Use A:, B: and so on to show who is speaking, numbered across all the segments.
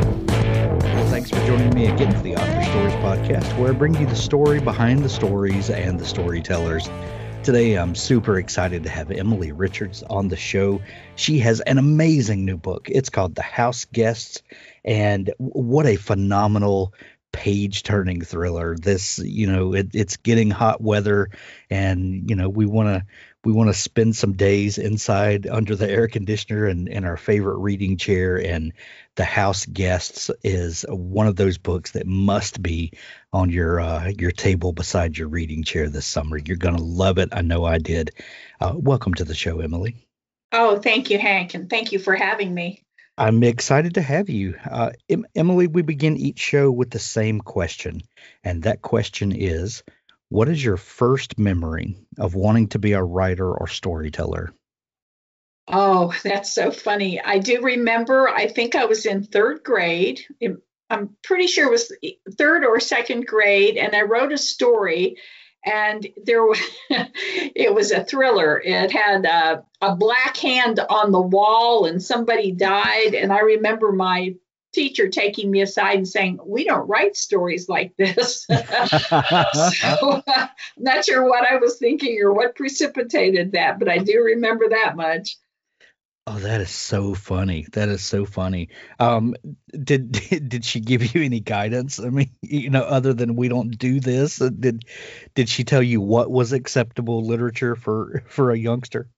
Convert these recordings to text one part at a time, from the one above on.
A: thanks again for the Author Stories podcast, where I bring you the story behind the stories and the storytellers. Today, I'm super excited to have Emilie Richards on the show. She has an amazing new book. It's called The House Guests, and what a phenomenal page turning thriller. This, you know, it, it's getting hot weather, and you know, we want to we want to spend some days inside under the air conditioner and in our favorite reading chair and the house guests is one of those books that must be on your uh, your table beside your reading chair this summer. You're going to love it. I know i did. Uh, welcome to the show emilie.
B: Oh, thank you, Hank, and thank you for having me.
A: i'm excited to have you. Uh, em- emilie we begin each show with the same question and that question is what is your first memory of wanting to be a writer or storyteller
B: Oh, that's so funny. I do remember, I think I was in third grade. Im- pretty sure it was third or second grade, and I wrote a story. And there, wa- it was a thriller. It had a, a black hand on the wall, and somebody died. And I remember my teacher taking me aside and saying, "We don't write stories like this." so I'm not sure what I was thinking or what precipitated that, but I do remember that much.
A: Oh, that is so funny. That is so funny. Um, did did, did she give you any guidance? I mean, you know, other than we don't do this, uh, did did she tell you what was acceptable literature for for a youngster?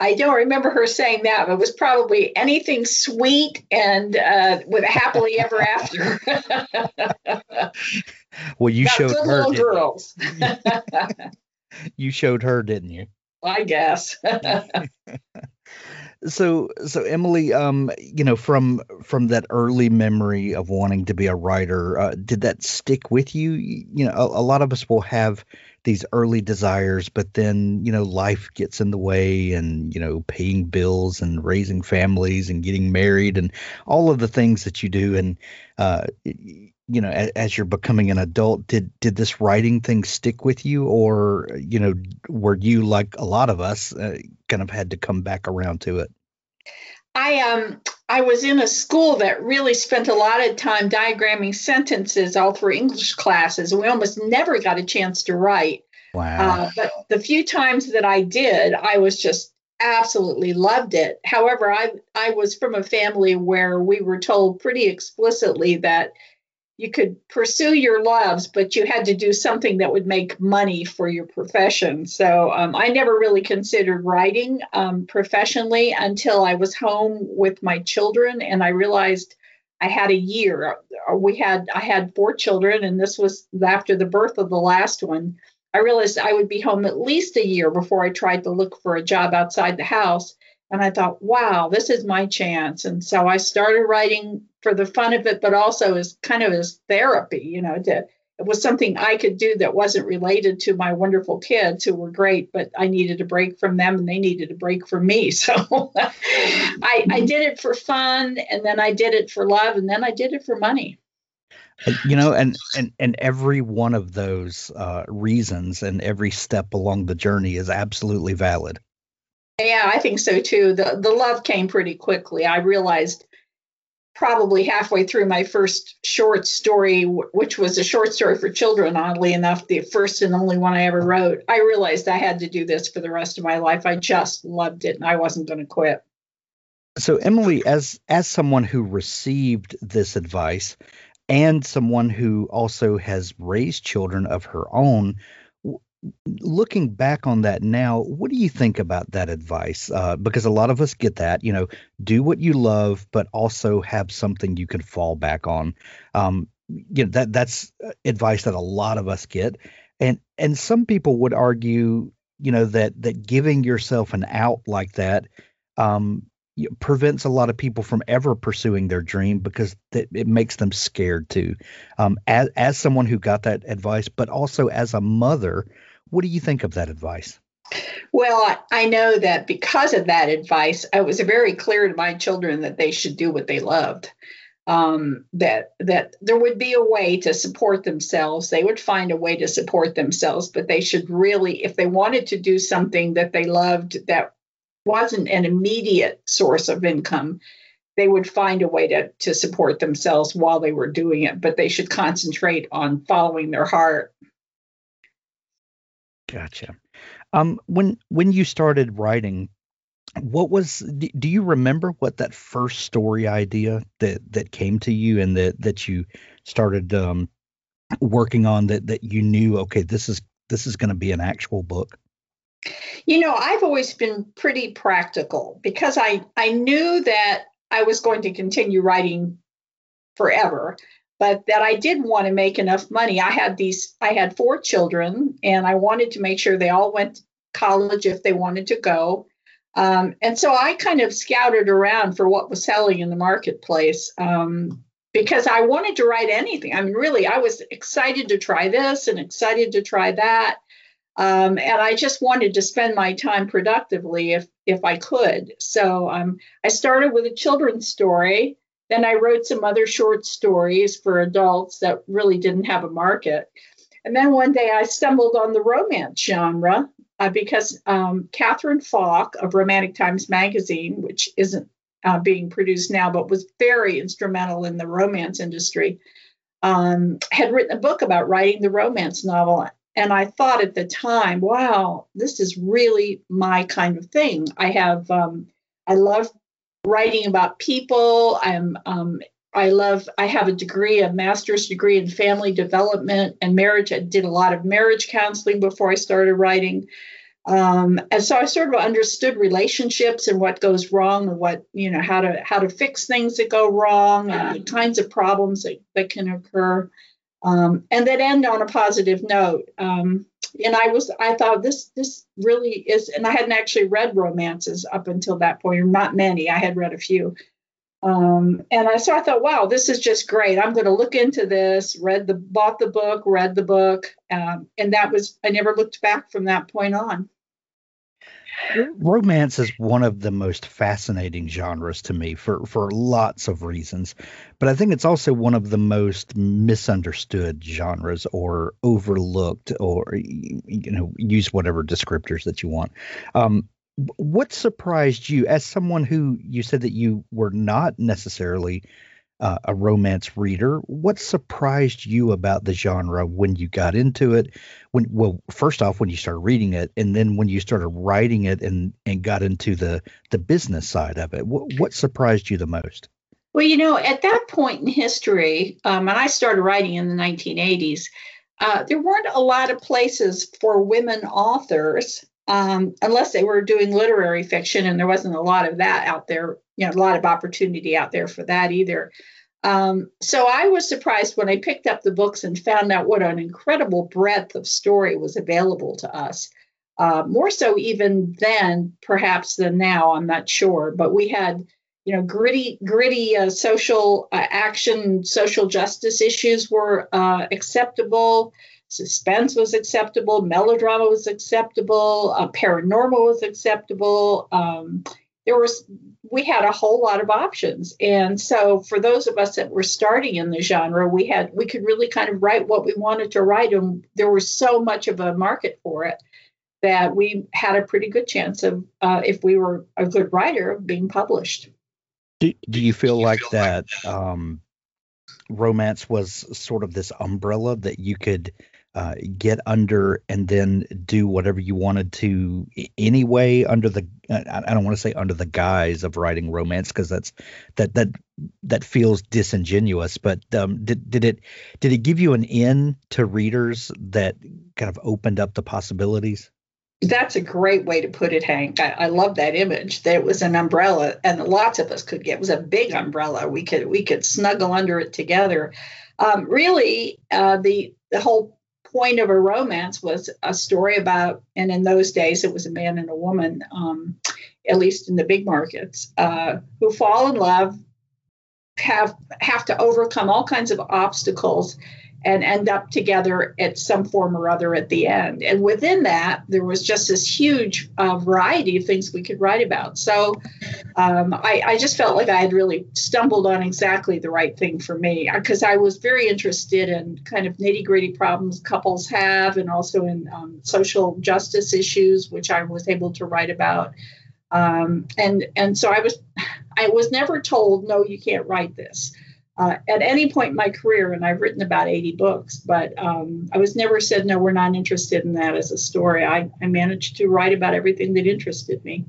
B: I don't remember her saying that, but it was probably anything sweet and uh, with a happily ever after.
A: Well, you showed
B: good
A: her.
B: little girls?
A: You showed her, didn't you?
B: I guess.
A: So so emilie um you know from from that early memory of wanting to be a writer uh, did that stick with you? You know a, a lot of us will have these early desires but then you know life gets in the way and you know paying bills and raising families and getting married and all of the things that you do. And uh you know as, as you're becoming an adult did did this writing thing stick with you or you know were you like a lot of us uh, kind of had to come back around to it
B: I um I was in a school that really spent a lot of time diagramming sentences all through English classes. And we almost never got a chance to write.
A: wow
B: Uh, but the few times that I did, I was just absolutely loved it. However, I I was from a family where we were told pretty explicitly that you could pursue your loves, but you had to do something that would make money for your profession. So um, I never really considered writing um, professionally until I was home with my children, and I realized I had a year. Uh, We had I had four children, and this was after the birth of the last one. I realized I would be home at least a year before I tried to look for a job outside the house. And I thought, wow, this is my chance. And so I started writing for the fun of it, but also as kind of as therapy, you know, to, it was something I could do that wasn't related to my wonderful kids who were great, but I needed a break from them and they needed a break from me. So I, I did it for fun and then I did it for love and then I did it for money.
A: You know and and and every one of those uh reasons and every step along the journey is absolutely valid
B: Yeah, I think so too. The the love came pretty quickly. I realized probably halfway through my first short story, which was a short story for children, oddly enough, the first and only one I ever wrote. I realized I had to do this for the rest of my life. I just loved it and I wasn't going to quit.
A: so emilie as as someone who received this advice and someone who also has raised children of her own looking back on that now what do you think about that advice? Uh, because a lot of us get that you know do what you love but also have something you can fall back on. Um, you know that that's uh, advice that a lot of us get. And and some people would argue you know that that giving yourself an out like that um prevents a lot of people from ever pursuing their dream because that it makes them scared to. Um, as as someone who got that advice, but also as a mother, what do you think of that advice?
B: Well, I, know that because of that advice, I was very clear to my children that they should do what they loved. Um, that that there would be a way to support themselves. They would find a way to support themselves, but they should really, if they wanted to do something that they loved that wasn't an immediate source of income, they would find a way to to support themselves while they were doing it. But they should concentrate on following their heart.
A: Gotcha. Um, when when you started writing, what was? Do, you remember what that first story idea that that came to you and that that you started um, working on that that you knew? Okay, this is this is going to be an actual book.
B: You know, I've always been pretty practical because I I knew that I was going to continue writing forever, but that I did want to make enough money. I had these I had four children and I wanted to make sure they all went to college if they wanted to go. Um, and so I kind of scouted around for what was selling in the marketplace um, because I wanted to write anything. I mean, really, I was excited to try this and excited to try that. Um, and I just wanted to spend my time productively if if I could. So um, I started with a children's story. Then I wrote some other short stories for adults that really didn't have a market. And then one day I stumbled on the romance genre uh, because um, Kathryn Falk of Romantic Times Magazine, which isn't uh, being produced now, but was very instrumental in the romance industry, um, had written a book about writing the romance novel. And I thought at the time, wow, this is really my kind of thing. I have, um, I love writing about people. I'm, um, I love, I have a degree, a master's degree in family development and marriage. I did a lot of marriage counseling before I started writing. Um, and so I sort of understood relationships and what goes wrong and what, you know, how to, how to fix things that go wrong and the kinds of problems that, that can occur um, and that end on a positive note. Um, and I was, I thought this, this really is, and I hadn't actually read romances up until that point, or not many. I had read a few. Um, and I so I thought, wow, this is just great. I'm going to look into this. Read the, bought the book, read the book, um, and that was. I never looked back from that point on.
A: Romance is one of the most fascinating genres to me for for lots of reasons, but I think it's also one of the most misunderstood genres or overlooked or you know use whatever descriptors that you want. Um, what surprised you as someone who you said that you were not necessarily uh, a romance reader. What surprised you about the genre when you got into it? When well first off when you started reading it and then when you started writing it and and got into the the business side of it what, what surprised you the most?
B: Well you know at that point in history um, and i started writing in the 1980s uh, there weren't a lot of places for women authors um, unless they were doing literary fiction, and there wasn't a lot of that out there, you know, a lot of opportunity out there for that either. Um, so I was surprised when I picked up the books and found out what an incredible breadth of story was available to us. Uh, more so even then, perhaps than now. I'm not sure, but we had, you know, gritty, gritty uh, social uh, action, social justice issues were uh, acceptable suspense was acceptable, melodrama was acceptable, uh, paranormal was acceptable. Um, there was we had a whole lot of options, and so for those of us that were starting in the genre, we had we could really kind of write what we wanted to write, and there was so much of a market for it that we had a pretty good chance of, uh, if we were a good writer, of being published.
A: Do, do you feel like that um, romance was sort of this umbrella that you could uh, get under and then do whatever you wanted to anyway under the I, don't want to say under the guise of writing romance because that's that that that feels disingenuous but um, did did it did it give you an in to readers that kind of opened up the possibilities?
B: That's a great way to put it hank. I, I love that image. That it was an umbrella and lots of us could get it was a big umbrella. We could we could snuggle under it together. Um, really uh, the the whole point of a romance was a story about, and in those days it was a man and a woman. Um, at least in the big markets, uh, who fall in love, have have to overcome all kinds of obstacles and end up together at some form or other at the end. And within that, there was just this huge uh, variety of things we could write about. So um, I, I, just felt like I had really stumbled on exactly the right thing for me because I was very interested in kind of nitty gritty problems couples have and also in um, social justice issues, which I was able to write about. Um, and and so I was I was never told no you can't write this uh, at any point in my career, and I've written about 80 books, but um, I was never said, no, we're not interested in that as a story. I, I managed to write about everything that interested me.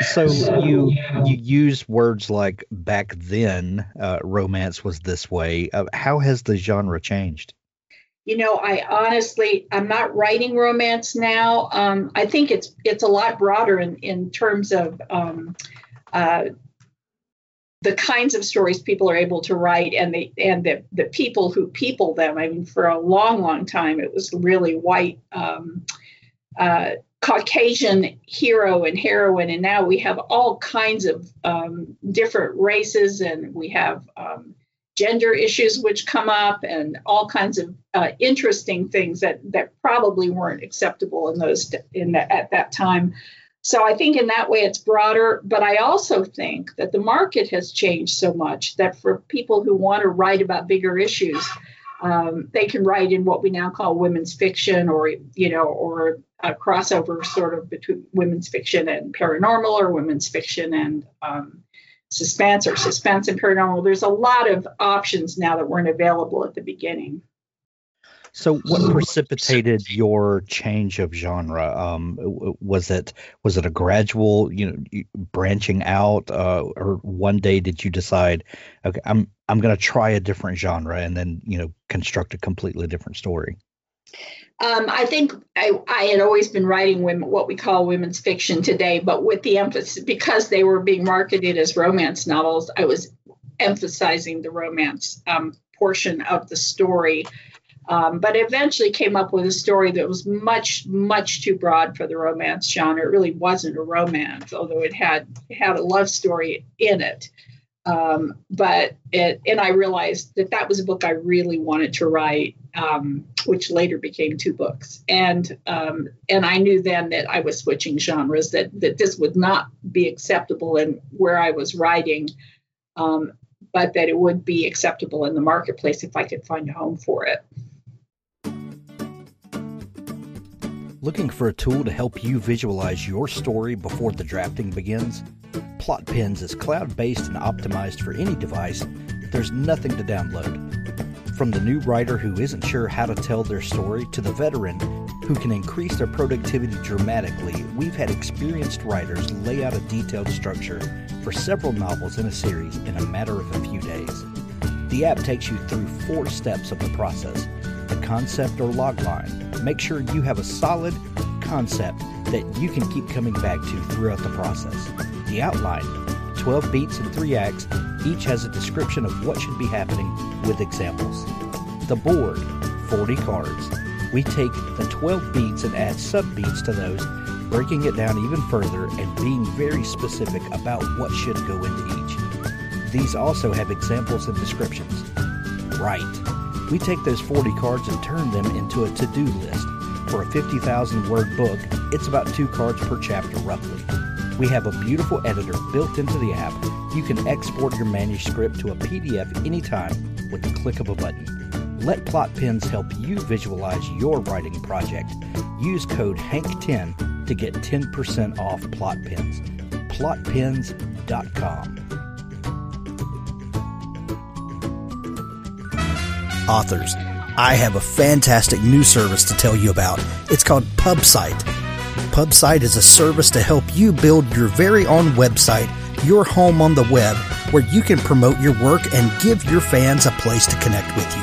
A: So you you use words like back then uh, romance was this way. Uh, how has the genre changed?
B: You know, I honestly I'm not writing romance now. Um, I think it's it's a lot broader in in terms of um, uh, the kinds of stories people are able to write and the and the, the people who people them. I mean for a long long time it was really white um, uh, caucasian hero and heroine. And now we have all kinds of um, different races and we have um, gender issues which come up and all kinds of uh, interesting things that that probably weren't acceptable in those in the, at that time so I think in that way it's broader, but I also think that the market has changed so much that for people who want to write about bigger issues, um, they can write in what we now call women's fiction, or you know, or a crossover sort of between women's fiction and paranormal, or women's fiction and um, suspense, or suspense and paranormal. There's a lot of options now that weren't available at the beginning.
A: So, what precipitated your change of genre? Um, was it was it a gradual, you know, branching out, uh, or one day did you decide, okay, I'm I'm going to try a different genre, and then you know construct a completely different story?
B: Um, I think I, I, had always been writing women, what we call women's fiction today, but with the emphasis because they were being marketed as romance novels, I was emphasizing the romance um, portion of the story. Um, but eventually came up with a story that was much, much too broad for the romance genre. It really wasn't a romance, although it had had a love story in it. Um, but it, and I realized that that was a book I really wanted to write, um, which later became two books. And um, and I knew then that I was switching genres, that that this would not be acceptable in where I was writing, um, but that it would be acceptable in the marketplace if I could find a home for it.
A: Looking for a tool to help you visualize your story before the drafting begins? PlotPens is cloud based and optimized for any device. There's nothing to download. From the new writer who isn't sure how to tell their story to the veteran who can increase their productivity dramatically, we've had experienced writers lay out a detailed structure for several novels in a series in a matter of a few days. The app takes you through four steps of the process concept or logline. Make sure you have a solid concept that you can keep coming back to throughout the process. The outline 12 beats and 3 acts, each has a description of what should be happening with examples. The board 40 cards. We take the 12 beats and add sub beats to those, breaking it down even further and being very specific about what should go into each. These also have examples and descriptions. Right. We take those 40 cards and turn them into a to do list. For a 50,000 word book, it's about two cards per chapter roughly. We have a beautiful editor built into the app. You can export your manuscript to a PDF anytime with the click of a button. Let PlotPens help you visualize your writing project. Use code HANK10 to get 10% off PlotPens. PlotPens.com.
C: authors. I have a fantastic new service to tell you about. It's called PubSite. PubSite is a service to help you build your very own website, your home on the web, where you can promote your work and give your fans a place to connect with you.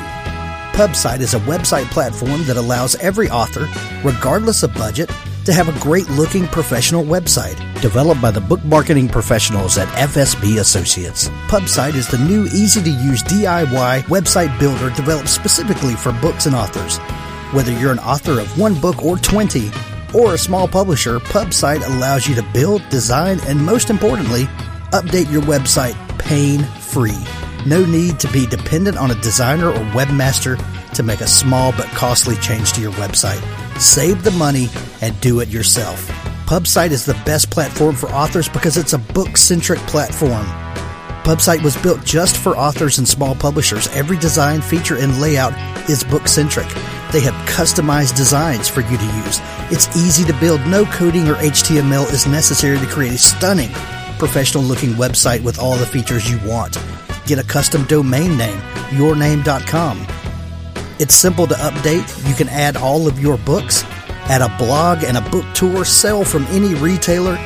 C: PubSite is a website platform that allows every author, regardless of budget, to have a great looking professional website developed by the book marketing professionals at FSB Associates. PubSite is the new easy to use DIY website builder developed specifically for books and authors. Whether you're an author of one book or 20, or a small publisher, PubSite allows you to build, design, and most importantly, update your website pain free. No need to be dependent on a designer or webmaster to make a small but costly change to your website. Save the money and do it yourself. PubSite is the best platform for authors because it's a book centric platform. PubSite was built just for authors and small publishers. Every design, feature, and layout is book centric. They have customized designs for you to use. It's easy to build. No coding or HTML is necessary to create a stunning, professional looking website with all the features you want. Get a custom domain name, yourname.com. It's simple to update. You can add all of your books, add a blog and a book tour, sell from any retailer,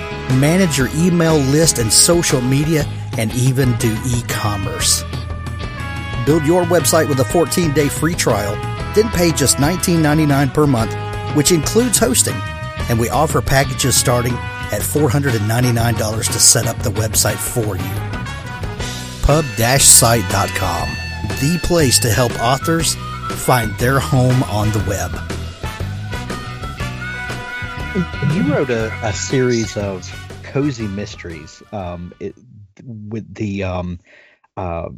C: manage your email list and social media, and even do e commerce. Build your website with a 14 day free trial, then pay just $19.99 per month, which includes hosting. And we offer packages starting at $499 to set up the website for you. Pub-site.com, the place to help authors find their home on the web.
A: You wrote a, a series of cozy mysteries um, it, with the um, uh,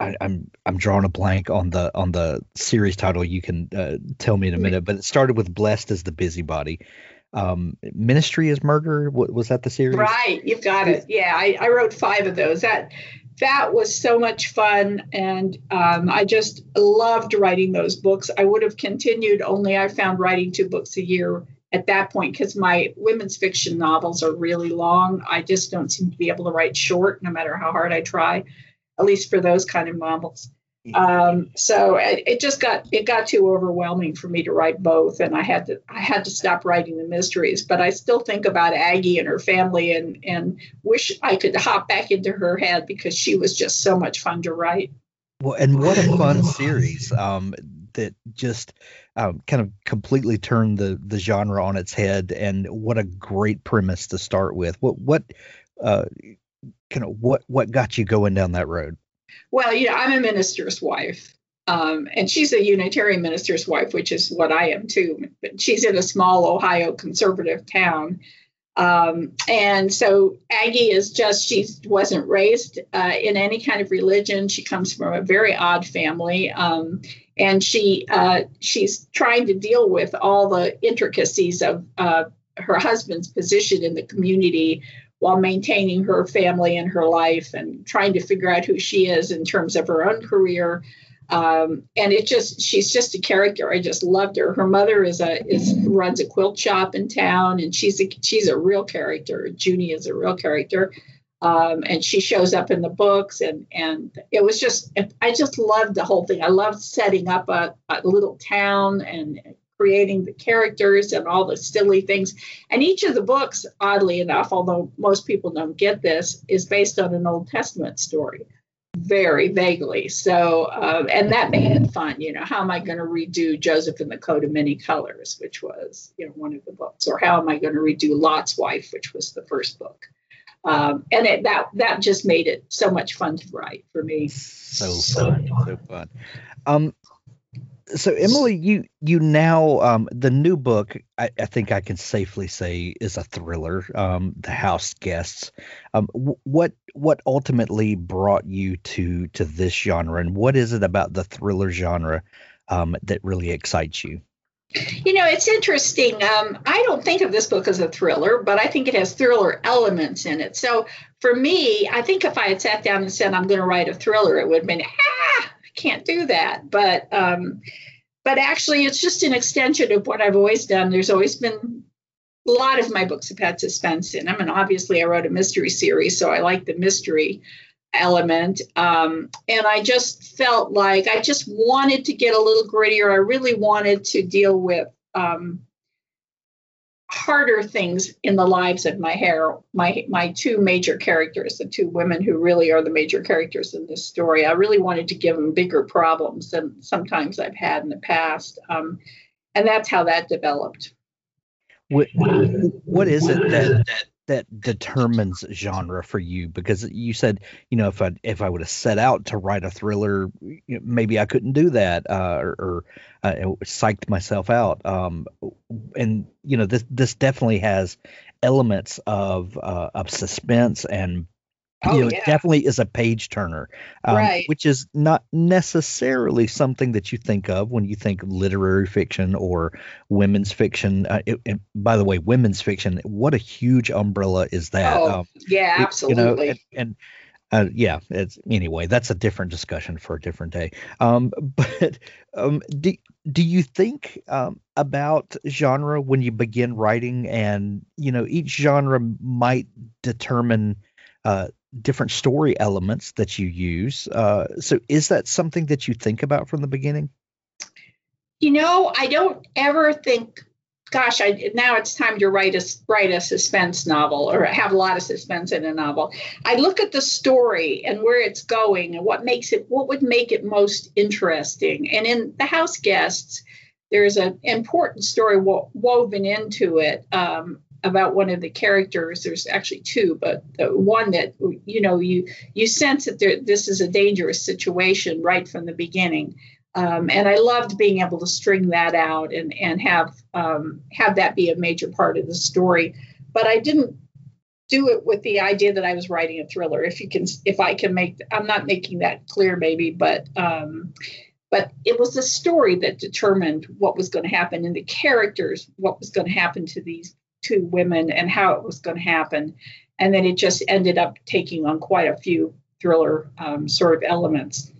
A: I, I'm I'm drawing a blank on the on the series title. You can uh, tell me in a minute, but it started with "Blessed is the Busybody." Um, Ministry is murder. Was that the series?
B: Right, you've got it. Yeah, I, I wrote five of those. That that was so much fun, and um, I just loved writing those books. I would have continued, only I found writing two books a year at that point because my women's fiction novels are really long. I just don't seem to be able to write short, no matter how hard I try, at least for those kind of novels. Um, so it, it just got it got too overwhelming for me to write both, and I had to I had to stop writing the mysteries. But I still think about Aggie and her family, and and wish I could hop back into her head because she was just so much fun to write.
A: Well, and what a fun series um, that just um, kind of completely turned the the genre on its head, and what a great premise to start with. What what uh, kind of what what got you going down that road?
B: Well, you know, I'm a minister's wife, um, and she's a Unitarian minister's wife, which is what I am too. But she's in a small Ohio conservative town. Um, and so Aggie is just, she wasn't raised uh, in any kind of religion. She comes from a very odd family. Um, and she uh, she's trying to deal with all the intricacies of uh, her husband's position in the community while maintaining her family and her life and trying to figure out who she is in terms of her own career. Um, and it just she's just a character. I just loved her. Her mother is a is runs a quilt shop in town, and she's a she's a real character. Junie is a real character, um, and she shows up in the books, and and it was just I just loved the whole thing. I loved setting up a, a little town and creating the characters and all the silly things. And each of the books, oddly enough, although most people don't get this, is based on an Old Testament story, very vaguely. So, uh, and that made it fun. You know, how am I going to redo Joseph in the Coat of Many Colors, which was, you know, one of the books, or how am I going to redo Lot's Wife, which was the first book. Um, and it, that that just made it so much fun to write for me.
A: So fun, so fun. Um, so Emilie, you you now um, the new book I, I, think I can safely say is a thriller. Um, the House Guests. Um, w- what what ultimately brought you to to this genre, and what is it about the thriller genre um, that really excites you?
B: You know, it's interesting. Um, I don't think of this book as a thriller, but I think it has thriller elements in it. So for me, I think if I had sat down and said I'm going to write a thriller, it would have been ah can't do that. But um, but actually, it's just an extension of what I've always done. There's always been a lot of my books have had suspense in them, and obviously, I wrote a mystery series, so I like the mystery element. Um, and I just felt like I just wanted to get a little grittier. I really wanted to deal with um, harder things in the lives of my hair. My my two major characters the two women who really are the major characters in this story i really wanted to give them bigger problems than sometimes i've had in the past. Um, and that's how that developed.
A: What, what is it that, that that determines genre for you? Because you said, you know, if I if I would have set out to write a thriller, maybe I couldn't do that, uh, or, or uh, psyched myself out. Um, and you know, this this definitely has elements of uh, of suspense and
B: Oh,
A: you know,
B: yeah.
A: it definitely is a page turner, um,
B: Right.
A: which is not necessarily something that you think of when you think literary fiction or women's fiction. Uh, it, and by the way, women's fiction, what a huge umbrella is that?
B: Oh,
A: Um,
B: yeah,
A: you-
B: absolutely.
A: You know, and, and uh, yeah, it's anyway. That's a different discussion for a different day. Um, but um, do do you think um, about genre when you begin writing, and you know, each genre might determine uh, different story elements that you use. Uh, so, is that something that you think about from the beginning?
B: You know, I don't ever think, gosh, I now it's time to write a write a suspense novel or have a lot of suspense in a novel. I look at the story and where it's going and what makes it what would make it most interesting. And in The House Guests, there's an important story wo- woven into it um, about one of the characters. There's actually two, but one that you know you you sense that there, this is a dangerous situation right from the beginning. Um, and I loved being able to string that out and and have um, have that be a major part of the story. But I didn't do it with the idea that I was writing a thriller. If you can, if I can make, I'm not making that clear, maybe, but um, but it was the story that determined what was going to happen and the characters, what was going to happen to these two women and how it was going to happen, and then it just ended up taking on quite a few thriller um, sort of elements.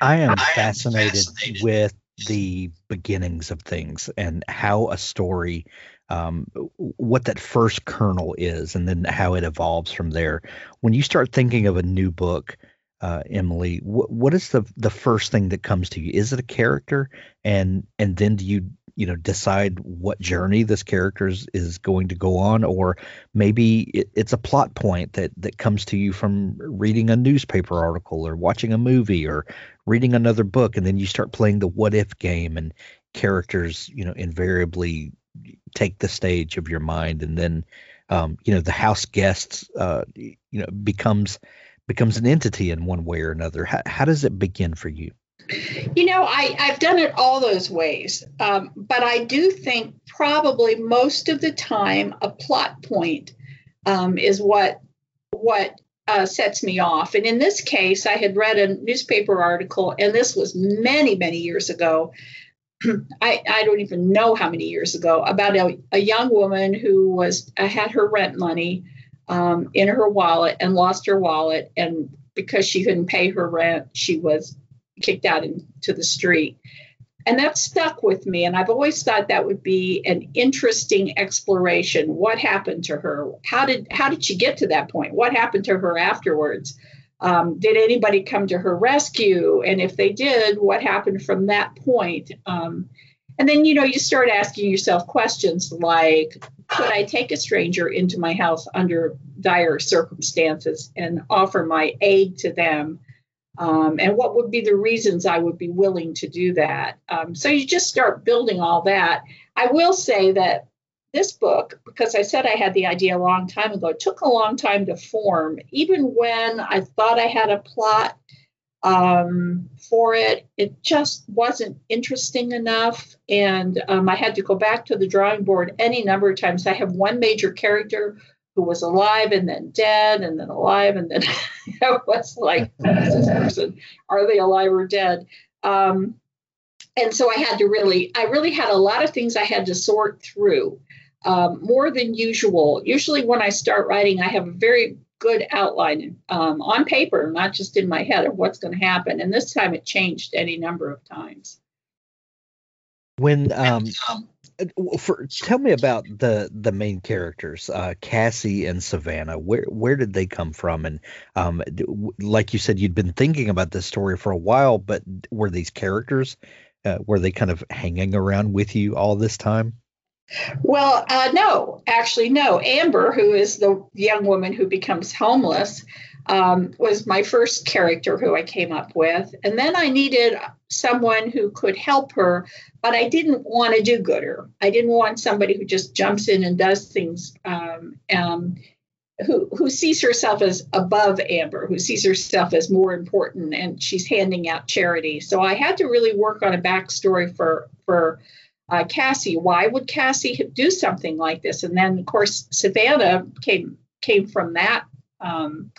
A: I am fascinated with the beginnings of things and how a story, um, what that first kernel is, and then how it evolves from there. When you start thinking of a new book, uh, Emilie, wh- what is the the first thing that comes to you? Is it a character, and and then do you you know decide what journey this character is, going to go on, or maybe it, it's a plot point that that comes to you from reading a newspaper article or watching a movie or reading another book and then you start playing the what if game and characters you know invariably take the stage of your mind and then um, you know the house guests uh, you know becomes becomes an entity in one way or another. How, how does it begin for you
B: You know, I, I've done it all those ways, um, but I do think probably most of the time a plot point um, is what what uh, sets me off. And in this case, I had read a newspaper article, and this was many many years ago. I, I don't even know how many years ago about a, a young woman who was uh, had her rent money um, in her wallet and lost her wallet, and because she couldn't pay her rent, she was kicked out into the street. And that stuck with me. And I've always thought that would be an interesting exploration. What happened to her? How did how did she get to that point? What happened to her afterwards? Um, did anybody come to her rescue? And if they did, what happened from that point? Um, and then you know you start asking yourself questions like, could I take a stranger into my house under dire circumstances and offer my aid to them? Um, and what would be the reasons I would be willing to do that. Um, so you just start building all that. I will say that this book, because I said I had the idea a long time ago, it took a long time to form. Even when I thought I had a plot um, for it, it just wasn't interesting enough. And um, I had to go back to the drawing board any number of times. I have one major character who was alive and then dead and then alive and then it was like this person. Are they alive or dead? Um, and so i had to really i really had a lot of things i had to sort through um, more than usual. Usually when i start writing i have a very good outline um, on paper not just in my head of what's going to happen. And this time it changed any number of times.
A: When um for tell me about the the main characters uh cassie and savannah. Where where did they come from? And um like you said you'd been thinking about this story for a while but were these characters uh, were they kind of hanging around with you all this time?
B: Well, uh, no, actually, no. Amber, who is the young woman who becomes homeless, um, was my first character who I came up with. And then I needed someone who could help her, but I didn't want to do gooder. I didn't want somebody who just jumps in and does things. Um, um, who, who sees herself as above Amber, who sees herself as more important, and she's handing out charity. So I had to really work on a backstory for for uh, Cassie. Why would Cassie do something like this? And then, of course, Savannah came came from that um,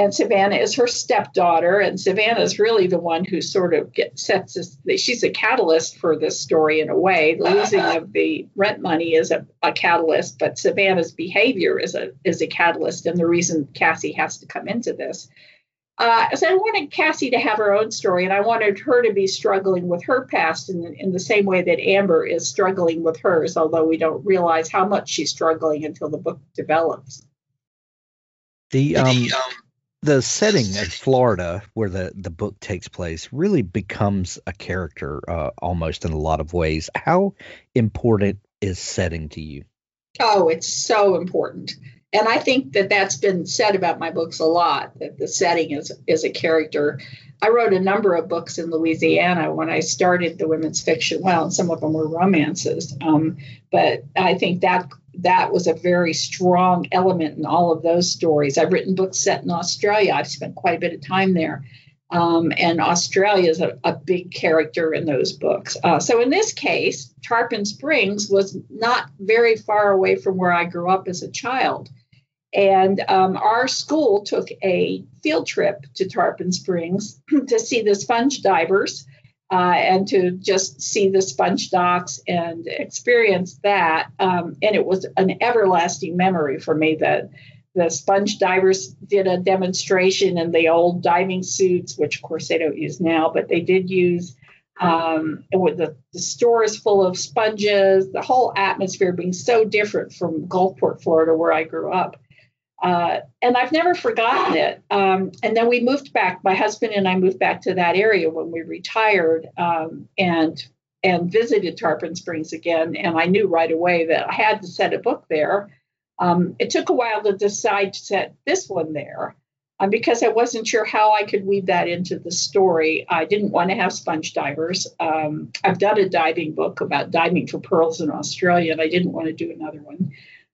B: and Savannah is her stepdaughter, and Savannah is really the one who sort of gets, sets this. She's a catalyst for this story in a way. The losing of the rent money is a, a catalyst, but Savannah's behavior is a is a catalyst, and the reason Cassie has to come into this. Uh, so I wanted Cassie to have her own story, and I wanted her to be struggling with her past in, in the same way that Amber is struggling with hers, although we don't realize how much she's struggling until the book develops.
A: The um, the setting of Florida, where the, the book takes place, really becomes a character uh, almost in a lot of ways. How important is setting to you?
B: Oh, it's so important. And I think that that's been said about my books a lot that the setting is, is a character. I wrote a number of books in Louisiana when I started the women's fiction. Well, and some of them were romances. Um, but I think that that was a very strong element in all of those stories. I've written books set in Australia. I've spent quite a bit of time there. Um, and Australia is a, a, big character in those books. Uh, so in this case, Tarpon Springs was not very far away from where I grew up as a child. And um, our school took a field trip to Tarpon Springs to see the sponge divers uh, and to just see the sponge docks and experience that. Um, and it was an everlasting memory for me that the sponge divers did a demonstration in the old diving suits, which of course they don't use now, but they did use. Um, with the, the store is full of sponges, the whole atmosphere being so different from Gulfport, Florida, where I grew up. Uh, and I've never forgotten it. Um, and then we moved back. My husband and I moved back to that area when we retired, um, and and visited Tarpon Springs again. And I knew right away that I had to set a book there. Um, it took a while to decide to set this one there. Um, because I wasn't sure how I could weave that into the story. I didn't want to have sponge divers. Um, I've done a diving book about diving for pearls in Australia, and I didn't want to do another one.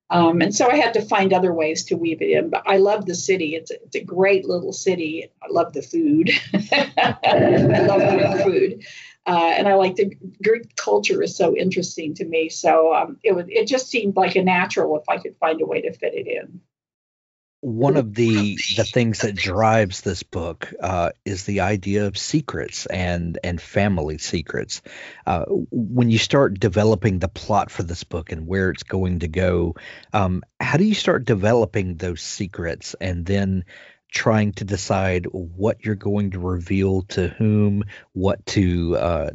B: Um, and so I had to find other ways to weave it in. But I love the city. It's a, it's a great little city. I love the food. I love Greek food. Uh, and I like the Greek culture is so interesting to me. So um, it was it just seemed like a natural if I could find a way to fit it in
A: one of the the things that drives this book uh, is the idea of secrets and and family secrets. Uh, when you start developing the plot for this book and where it's going to go, um, how do you start developing those secrets and then trying to decide what you're going to reveal to whom, what to uh,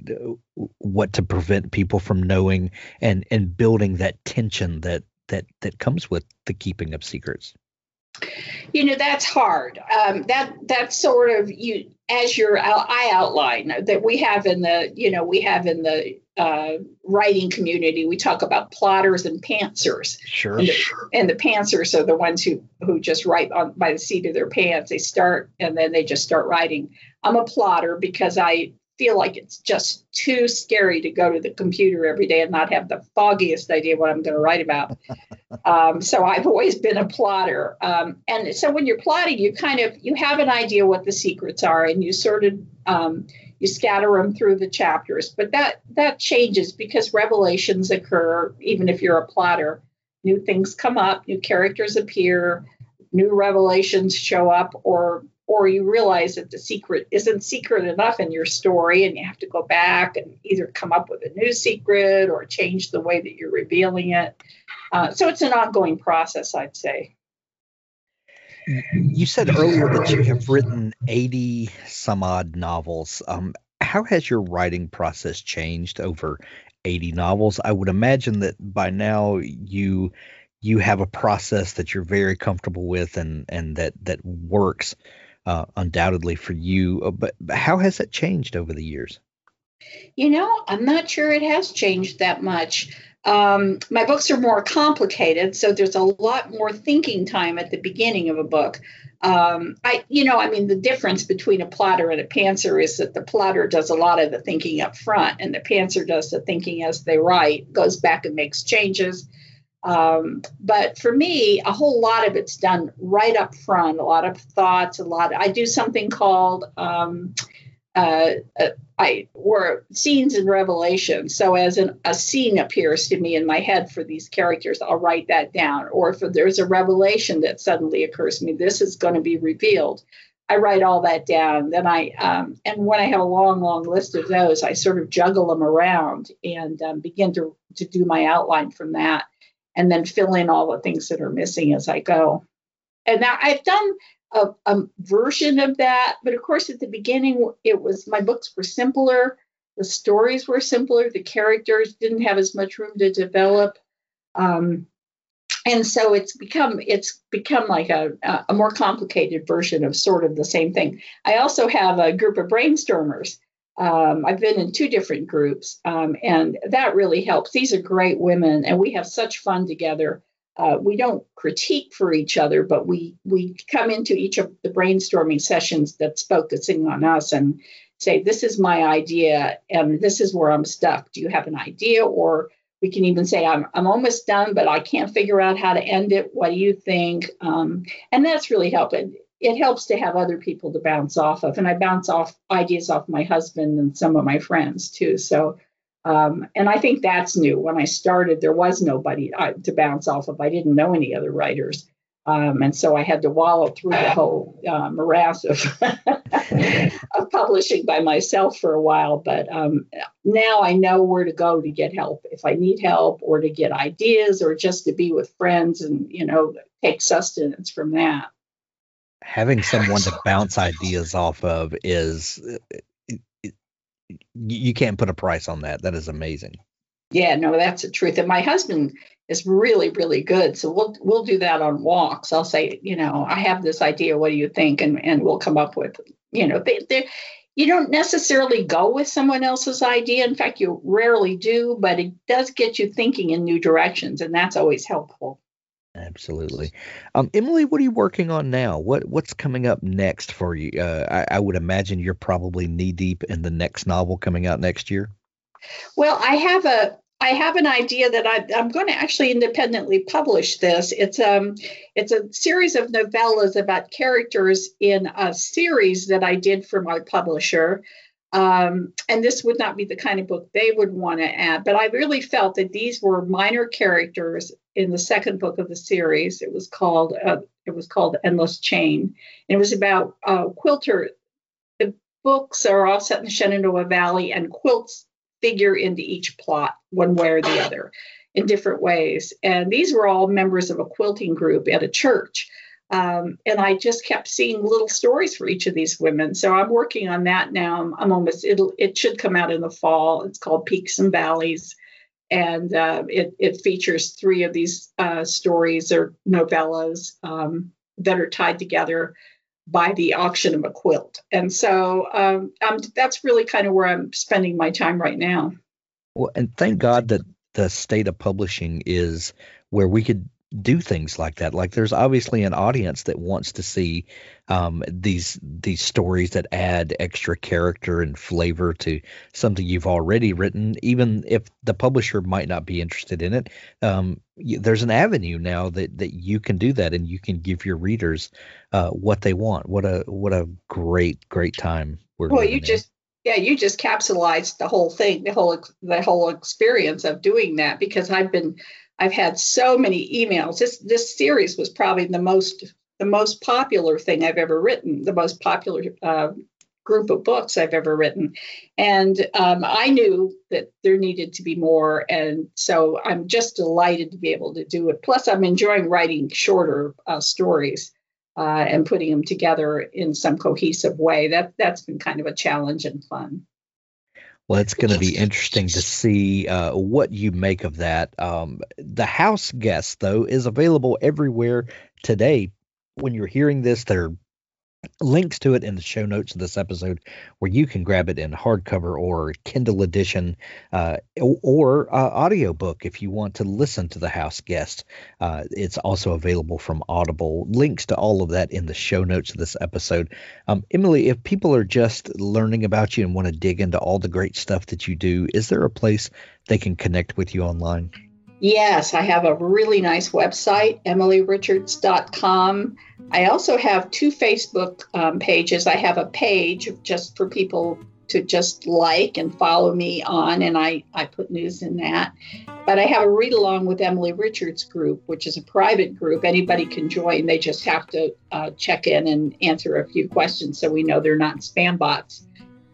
A: what to prevent people from knowing, and and building that tension that that that comes with the keeping of secrets
B: you know that's hard. Um, that that's sort of you as your i outline that we have in the you know we have in the uh, writing community we talk about plotters and pantsers.
A: Sure.
B: And the, and the pantsers are the ones who who just write on by the seat of their pants. They start and then they just start writing. I'm a plotter because i feel like it's just too scary to go to the computer every day and not have the foggiest idea what I'm going to write about. um, so I've always been a plotter. Um, and so when you're plotting, you kind of you have an idea what the secrets are, and you sort of um, you scatter them through the chapters. But that that changes because revelations occur even if you're a plotter. New things come up, new characters appear, new revelations show up, or or you realize that the secret isn't secret enough in your story and you have to go back and either come up with a new secret or change the way that you're revealing it. Uh, so it's an ongoing process, I'd say.
A: You said earlier that you have written 80 some odd novels. Um, how has your writing process changed over 80 novels? I would imagine that by now you you have a process that you're very comfortable with and and that that works uh, undoubtedly for you. Uh, but, but how has that changed over the years?
B: You know, I'm not sure it has changed that much. Um, my books are more complicated, so there's a lot more thinking time at the beginning of a book. Um, I, you know, I mean, the difference between a plotter and a pantser is that the plotter does a lot of the thinking up front, and the pantser does the thinking as they write, goes back and makes changes. Um, but for me, a whole lot of it's done right up front. A lot of thoughts, a lot. I do something called um, uh, uh, I were scenes in Revelation. So as an, a scene appears to me in my head for these characters, I'll write that down. Or if there's a revelation that suddenly occurs to me, this is going to be revealed. I write all that down. Then I um, and when I have a long, long list of those, I sort of juggle them around and um, begin to to do my outline from that, and then fill in all the things that are missing as I go. And now I've done a, a version of that. But of course, at the beginning, it was my books were simpler. The stories were simpler. The characters didn't have as much room to develop. Um, and so it's become it's become like a, a more complicated version of sort of the same thing. I also have a group of brainstormers. Um, I've been in two different groups, um, and that really helps. These are great women, and we have such fun together uh, we don't critique for each other, but we we come into each of the brainstorming sessions that's focusing on us and say, "This is my idea, and this is where I'm stuck. Do you have an idea?" Or we can even say, "I'm I'm almost done, but I can't figure out how to end it. What do you think?" Um, and that's really helping. It helps to have other people to bounce off of, and I bounce off ideas off my husband and some of my friends too. So um, and I think that's new. When I started, there was nobody uh, to bounce off of. I didn't know any other writers. Um, and so I had to wallow through the whole uh, morass of, of publishing by myself for a while. But um, now I know where to go to get help if I need help or to get ideas or just to be with friends and, you know, take sustenance from that.
A: Having someone to bounce ideas off of is uh, you can't put a price on that. That is amazing.
B: Yeah, no, that's the truth. And my husband is really, really good. So we'll we'll do that on walks. I'll say, you know, I have this idea. What do you think? And and we'll come up with, you know, they, they you don't necessarily go with someone else's idea. In fact, you rarely do, but it does get you thinking in new directions, and that's always helpful.
A: Absolutely, um, Emilie. What are you working on now? What what's coming up next for you? Uh, I, I would imagine you're probably knee deep in the next novel coming out next year.
B: Well, I have a I have an idea that I, am going to actually independently publish this. It's um it's a series of novellas about characters in a series that I did for my publisher. Um, and this would not be the kind of book they would want to add, but I really felt that these were minor characters in the second book of the series. It was called uh, it was called Endless Chain, and it was about uh, quilter. The books are all set in the Shenandoah Valley, and quilts figure into each plot one way or the other in different ways. And these were all members of a quilting group at a church. Um, and I just kept seeing little stories for each of these women. So I'm working on that now. I'm, I'm almost it'll it should come out in the fall. It's called Peaks and Valleys, and uh, it it features three of these uh, stories or novellas um, that are tied together by the auction of a quilt. And so um, that's really kind of where I'm spending my time right now.
A: Well, and thank God that the state of publishing is where we could do things like that. Like there's obviously an audience that wants to see um, these these stories that add extra character and flavor to something you've already written, even if the publisher might not be interested in it. Um, there's an avenue now that that you can do that, and you can give your readers uh, what they want. What a what a great great time
B: we're. Well, you in. just yeah you just capsulized the whole thing the whole the whole experience of doing that because i've been I've had so many emails. This this series was probably the most the most popular thing I've ever written, the most popular uh, group of books I've ever written, and um, I knew that there needed to be more, and so I'm just delighted to be able to do it. Plus, I'm enjoying writing shorter uh, stories. Uh, and putting them together in some cohesive way. That that's been kind of a challenge and fun.
A: Well, it's going to be interesting to see uh, what you make of that. Um, the house guest, though, is available everywhere today. When you're hearing this, they're links to it in the show notes of this episode where you can grab it in hardcover or kindle edition uh, or, uh, audiobook if you want to listen to the house guest. Uh, it's also available from audible. Links to all of that in the show notes of this episode. Um, emilie if people are just learning about you and want to dig into all the great stuff that you do is there a place they can connect with you online
B: Yes, I have a really nice website, emilierichards.com. I also have two Facebook um, pages. I have a page just for people to just like and follow me on, and I, I put news in that. But I have a read along with Emilie Richards group, which is a private group. Anybody can join. They just have to uh, check in and answer a few questions so we know they're not spam bots.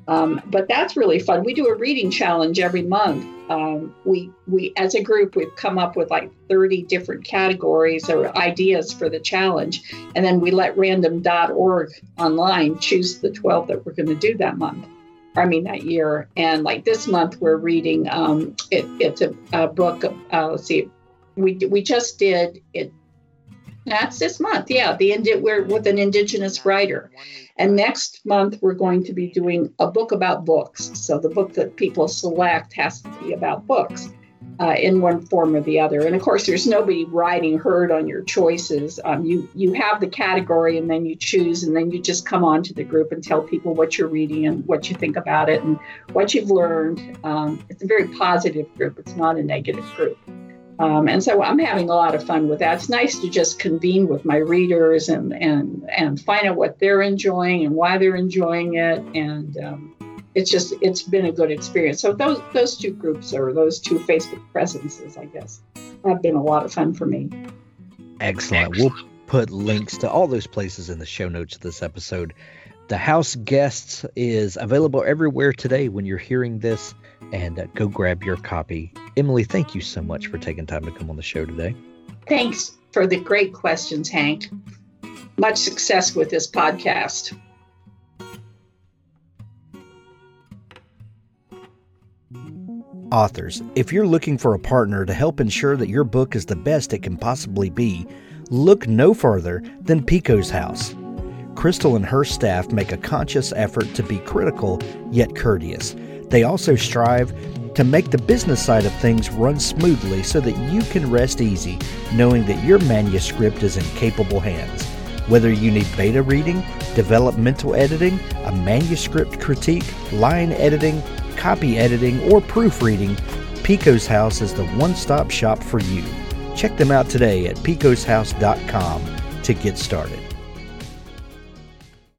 B: Um, but that's really fun. We do a reading challenge every month. Um, we we as a group we've come up with like 30 different categories or ideas for the challenge, and then we let random.org online choose the 12 that we're going to do that month. I mean that year. And like this month we're reading. Um, it, it's a, a book. Uh, let's see, we we just did it. That's this month. Yeah, the Indi- we're with an indigenous writer. And next month, we're going to be doing a book about books. So the book that people select has to be about books uh, in one form or the other. And of course, there's nobody riding herd on your choices. Um, you you have the category, and then you choose, and then you just come on to the group and tell people what you're reading and what you think about it and what you've learned. Um, it's a very positive group. It's not a negative group. Um, and so I'm having a lot of fun with that. It's nice to just convene with my readers and and and find out what they're enjoying and why they're enjoying it. And um, it's just it's been a good experience. So those those two groups or those two Facebook presences, I guess, have been a lot of fun for me.
A: Excellent. We'll put links to all those places in the show notes of this episode. The House Guests is available everywhere today when you're hearing this and uh, go grab your copy. Emilie, thank you so much for taking time to come on the show today.
B: Thanks for the great questions, Hank. Much success with this podcast.
C: Authors, if you're looking for a partner to help ensure that your book is the best it can possibly be, look no further than Pikko's House. Crystal and her staff make a conscious effort to be critical yet courteous they also strive to make the business side of things run smoothly so that you can rest easy knowing that your manuscript is in capable hands. Whether you need beta reading, developmental editing, a manuscript critique, line editing, copy editing, or proofreading, Pikko's House is the one stop shop for you. Check them out today at pikkoshouse.com to get started.